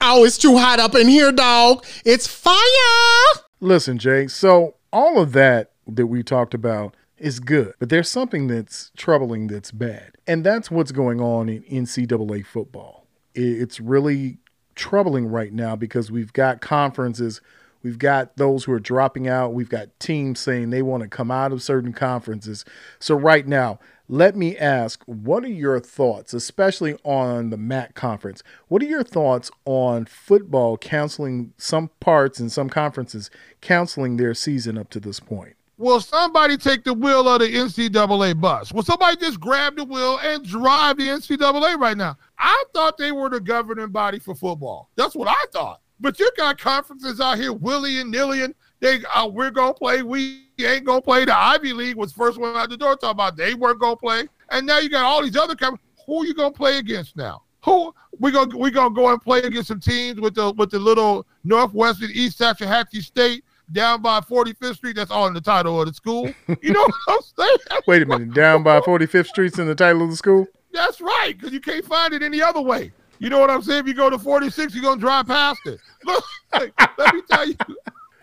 Oh, it's too hot up in here, dog. It's fire. Listen, Jay, so all of that that we talked about is good, but there's something that's troubling that's bad. And that's what's going on in NCAA football. It's really troubling right now because we've got conferences, we've got those who are dropping out, we've got teams saying they want to come out of certain conferences. So, right now, let me ask what are your thoughts, especially on the MAC conference? What are your thoughts on football canceling some parts and some conferences canceling their season up to this point? Will somebody take the wheel of the NCAA bus? Will somebody just grab the wheel and drive the NCAA right now? I thought they were the governing body for football. That's what I thought. But you got conferences out here, willy and nilly, and they uh, we're gonna play. We ain't gonna play. The Ivy League was first one out the door talking about they weren't gonna play, and now you got all these other conferences. Who are you gonna play against now? Who we gonna we gonna go and play against some teams with the with the little Northwestern East Hatchie State down by 45th Street. That's all in the title of the school. You know what I'm saying? Wait a minute. Down by 45th Street's in the title of the school? That's right, because you can't find it any other way. You know what I'm saying? If you go to 46, you're going to drive past it. Look, let me tell you,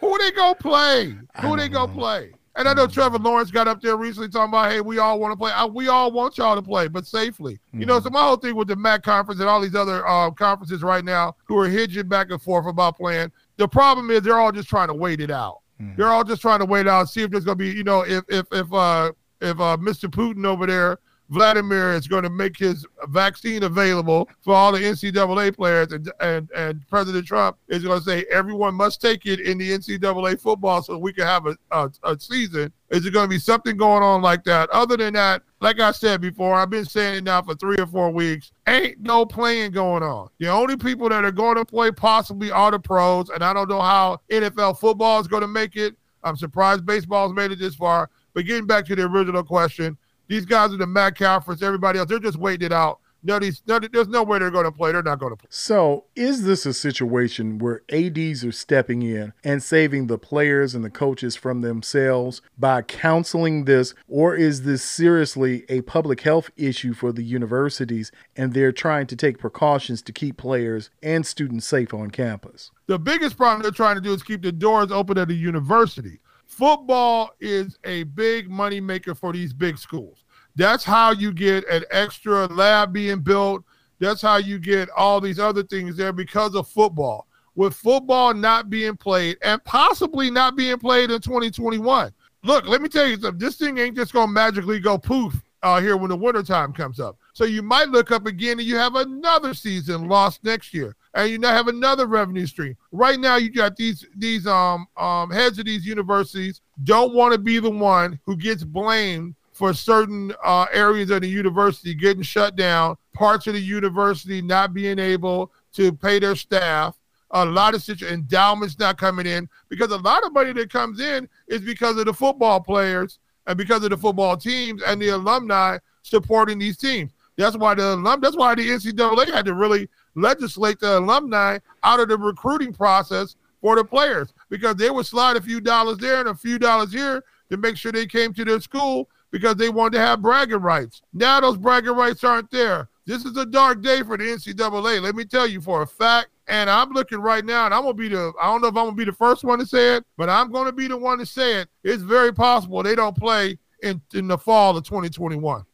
who they going to play? Who they going to play? And I know Trevor Lawrence got up there recently talking about, hey, we all want to play. I, we all want y'all to play, but safely. Mm-hmm. You know, so my whole thing with the MAC conference and all these other uh, conferences right now who are hedging back and forth about playing, the problem is they're all just trying to wait it out. Mm-hmm. They're all just trying to wait out, see if there's going to be, you know, if if if uh if uh Mr. Putin over there Vladimir is going to make his vaccine available for all the NCAA players, and and, and President Trump is going to say everyone must take it in the NCAA football so we can have a, a, a season. Is it going to be something going on like that? Other than that, like I said before, I've been saying it now for three or four weeks. Ain't no playing going on. The only people that are going to play possibly are the pros, and I don't know how NFL football is going to make it. I'm surprised baseball's made it this far. But getting back to the original question, these guys are the MAC conference, everybody else, they're just waiting it out. No, these, no, there's no way they're going to play. They're not going to play. So, is this a situation where ADs are stepping in and saving the players and the coaches from themselves by counseling this, or is this seriously a public health issue for the universities and they're trying to take precautions to keep players and students safe on campus? The biggest problem they're trying to do is keep the doors open at the university football is a big money maker for these big schools. That's how you get an extra lab being built. That's how you get all these other things there because of football. With football not being played and possibly not being played in 2021. Look, let me tell you something. This thing ain't just going to magically go poof uh, here when the wintertime comes up. So you might look up again and you have another season lost next year and you now have another revenue stream. Right now, you got these these um um heads of these universities don't want to be the one who gets blamed for certain uh, areas of the university getting shut down, parts of the university not being able to pay their staff, a lot of situ- endowments not coming in because a lot of money that comes in is because of the football players and because of the football teams and the alumni supporting these teams. That's why the alum. That's why the NCAA had to really legislate the alumni out of the recruiting process for the players because they would slide a few dollars there and a few dollars here to make sure they came to their school because they wanted to have bragging rights. Now those bragging rights aren't there. This is a dark day for the NCAA. Let me tell you for a fact. And I'm looking right now, and I'm gonna be the I don't know if I'm gonna be the first one to say it, but I'm gonna be the one to say it. It's very possible they don't play in, in the fall of 2021.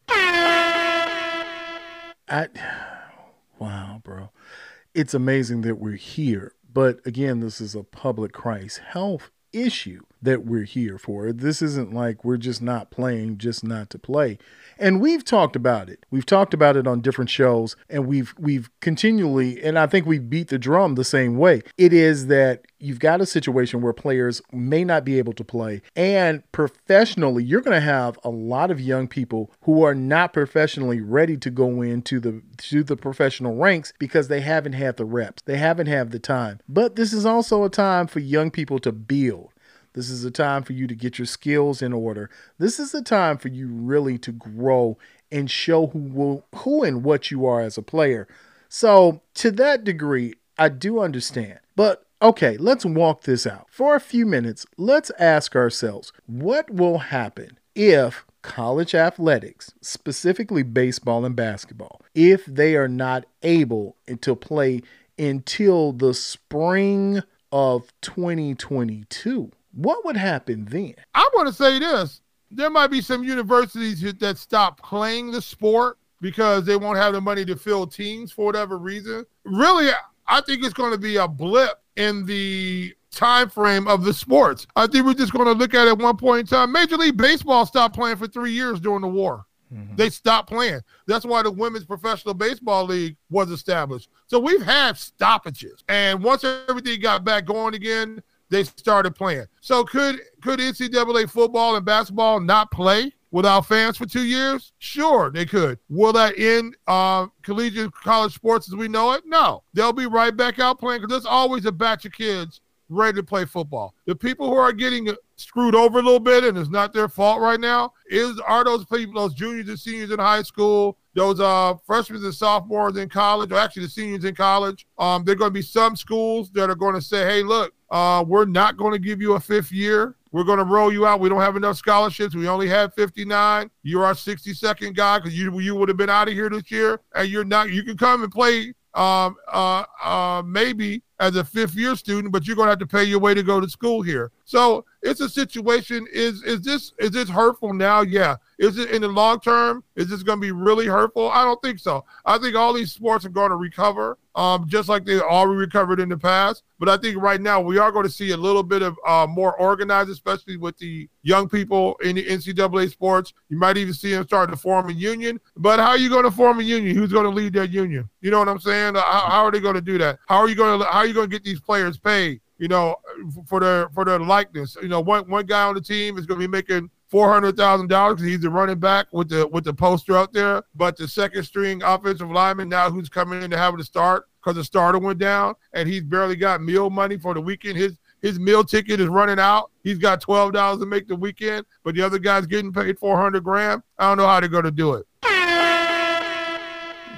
I wow, bro. It's amazing that we're here. But again, this is a public crisis health issue that we're here for. This isn't like we're just not playing just not to play. And we've talked about it. We've talked about it on different shows and we've we've continually and I think we beat the drum the same way. It is that you've got a situation where players may not be able to play and professionally you're going to have a lot of young people who are not professionally ready to go into the to the professional ranks because they haven't had the reps. They haven't had the time. But this is also a time for young people to build. This is a time for you to get your skills in order. This is a time for you really to grow and show who will, who and what you are as a player. So, to that degree, I do understand. But okay, let's walk this out. For a few minutes, let's ask ourselves what will happen if college athletics, specifically baseball and basketball, if they are not able to play until the spring of 2022. What would happen then? I want to say this. There might be some universities that stop playing the sport because they won't have the money to fill teams for whatever reason. Really, I think it's going to be a blip in the time frame of the sports. I think we're just going to look at it at one point in time. Major League Baseball stopped playing for three years during the war. Mm-hmm. They stopped playing. That's why the Women's Professional Baseball League was established. So we've had stoppages. And once everything got back going again, they started playing. So could could NCAA football and basketball not play without fans for two years? Sure, they could. Will that end uh, collegiate college sports as we know it? No. They'll be right back out playing because there's always a batch of kids ready to play football. The people who are getting screwed over a little bit, and it's not their fault right now, is are those people, those juniors and seniors in high school, those uh freshmen and sophomores in college, or actually the seniors in college. Um, there are going to be some schools that are going to say, "Hey, look, uh, we're not going to give you a fifth year. We're going to roll you out. We don't have enough scholarships. We only have 59. You're our 62nd guy because you you would have been out of here this year, and you're not. You can come and play um, uh, uh, maybe as a fifth year student, but you're going to have to pay your way to go to school here. So it's a situation. Is is this is this hurtful now? Yeah. Is it in the long term? Is this going to be really hurtful? I don't think so. I think all these sports are going to recover, um, just like they already recovered in the past. But I think right now we are going to see a little bit of uh, more organized, especially with the young people in the NCAA sports. You might even see them starting to form a union. But how are you going to form a union? Who's going to lead that union? You know what I'm saying? How, how are they going to do that? How are you going to how are you going to get these players paid? You know, for their for their likeness. You know, one one guy on the team is going to be making four hundred thousand dollars because he's the running back with the with the poster out there. But the second string offensive lineman now who's coming in to have to start because the starter went down and he's barely got meal money for the weekend. His his meal ticket is running out. He's got twelve dollars to make the weekend, but the other guy's getting paid four hundred grand. I don't know how they're to do it.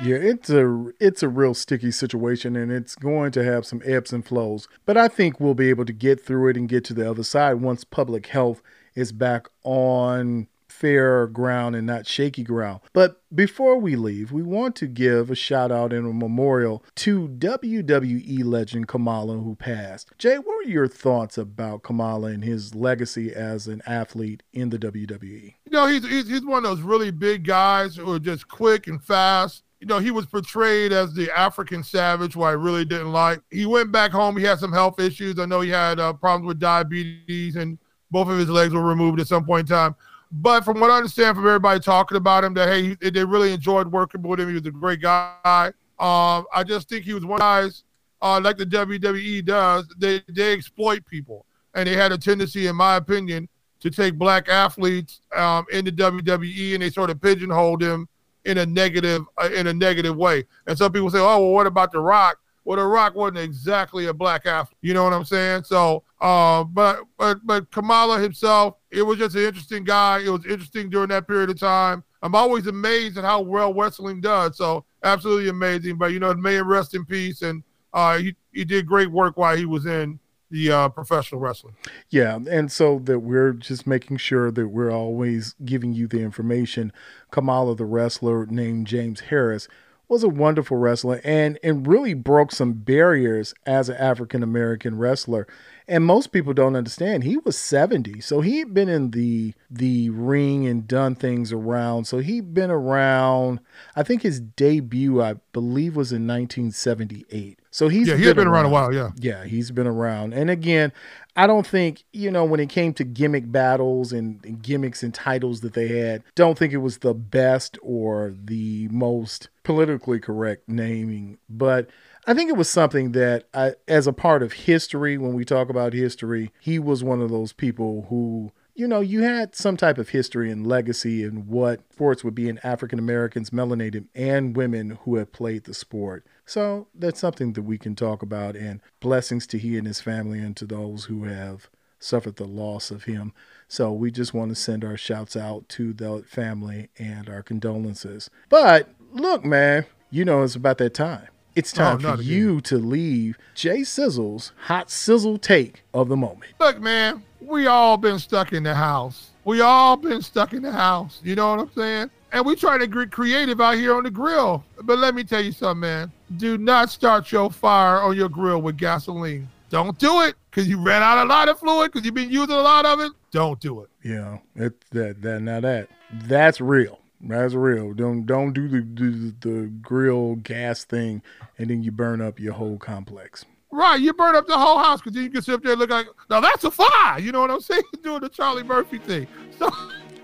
Yeah, it's a it's a real sticky situation and it's going to have some ebbs and flows. But I think we'll be able to get through it and get to the other side once public health is back on fair ground and not shaky ground. But before we leave, we want to give a shout out and a memorial to WWE legend Kamala, who passed. Jay, what are your thoughts about Kamala and his legacy as an athlete in the WWE? You know, he's, he's, he's one of those really big guys who are just quick and fast you know, he was portrayed as the African savage, who I really didn't like. He went back home. He had some health issues. I know he had uh, problems with diabetes, and both of his legs were removed at some point in time. But from what I understand from everybody talking about him, that hey, they really enjoyed working with him. He was a great guy. Um, I just think he was one of guys, uh, like the WWE does. They they exploit people, and they had a tendency, in my opinion, to take black athletes um, in the WWE and they sort of pigeonholed them in a negative uh, in a negative way. And some people say, "Oh, well, what about The Rock?" Well, The Rock wasn't exactly a black athlete. You know what I'm saying? So, uh, but but but Kamala himself, it was just an interesting guy. It was interesting during that period of time. I'm always amazed at how well wrestling does. So, absolutely amazing. But you know, may rest in peace. And uh, he he did great work while he was in the uh, professional wrestling. Yeah, and so that we're just making sure that we're always giving you the information. Kamala, the wrestler named James Harris, was a wonderful wrestler and and really broke some barriers as an African American wrestler. And most people don't understand he was 70. So he had been in the the ring and done things around. So he'd been around I think his debut I believe was in 1978. So he's yeah, he been, been around, around a while, yeah. Yeah, he's been around. And again, I don't think, you know, when it came to gimmick battles and, and, gimmicks and titles that they had, don't think it was the best or the most politically correct naming. But I think it was something that, I, as a part of history, when we talk about history, he was one of those people who you know, you had some type of history and legacy in what sports would be in African Americans, melanated, and women who have played the sport. So that's something that we can talk about, and blessings to he and his family and to those who have suffered the loss of him. So we just want to send our shouts out to the family and our condolences. But look, man, you know it's about that time. It's time oh, for you to leave Jay Sizzle's hot sizzle take of the moment. Look, man, we all been stuck in the house. We all been stuck in the house. You know what I'm saying? And we try to get creative out here on the grill. But let me tell you something, man do not start your fire on your grill with gasoline. Don't do it because you ran out a lot of fluid because you've been using a lot of it. Don't do it. Yeah, it, that that now that that's real. That's real. Don't don't do the, the the grill gas thing, and then you burn up your whole complex. Right, you burn up the whole house because then you can sit up there and look like, now that's a fire. You know what I'm saying? Doing the Charlie Murphy thing. So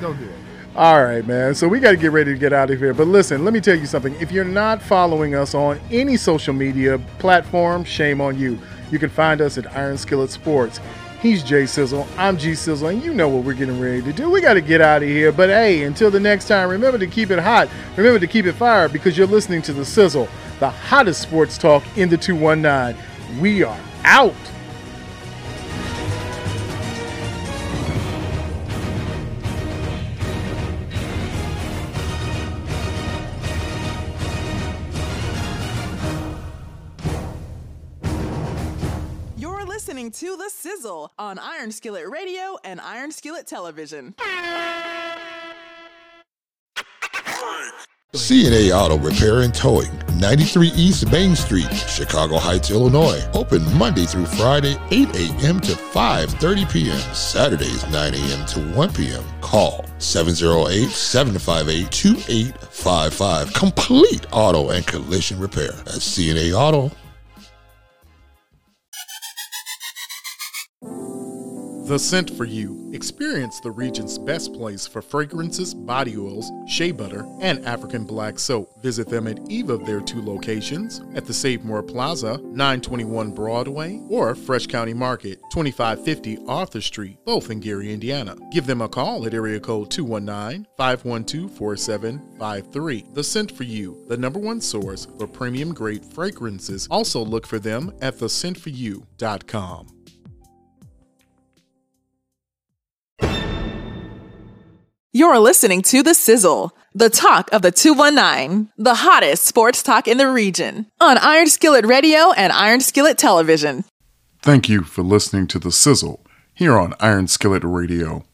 don't do it. All right, man. So we got to get ready to get out of here. But listen, let me tell you something. If you're not following us on any social media platform, shame on you. You can find us at Iron Skillet Sports. He's Jay Sizzle. I'm G Sizzle, and you know what we're getting ready to do. We got to get out of here. But hey, until the next time, remember to keep it hot. Remember to keep it fire because you're listening to The Sizzle, the hottest sports talk in the 219. We are out. Listening to The Sizzle on Iron Skillet Radio and Iron Skillet Television. CNA Auto Repair and Towing, 93 East Main Street, Chicago Heights, Illinois. Open Monday through Friday, 8 a.m. to 5.30 p.m. Saturdays, 9 a.m. to 1 p.m. Call 708-758-2855. Complete auto and collision repair at CNA Auto. The Scent for You. Experience the region's best place for fragrances, body oils, shea butter, and African black soap. Visit them at either of their two locations at the Save More Plaza, 921 Broadway, or Fresh County Market, 2550 Arthur Street, both in Gary, Indiana. Give them a call at area code 219 512 4753. The Scent for You, the number one source for premium grade fragrances. Also look for them at thescentforyou.com. You're listening to The Sizzle, the talk of the 219, the hottest sports talk in the region, on Iron Skillet Radio and Iron Skillet Television. Thank you for listening to The Sizzle here on Iron Skillet Radio.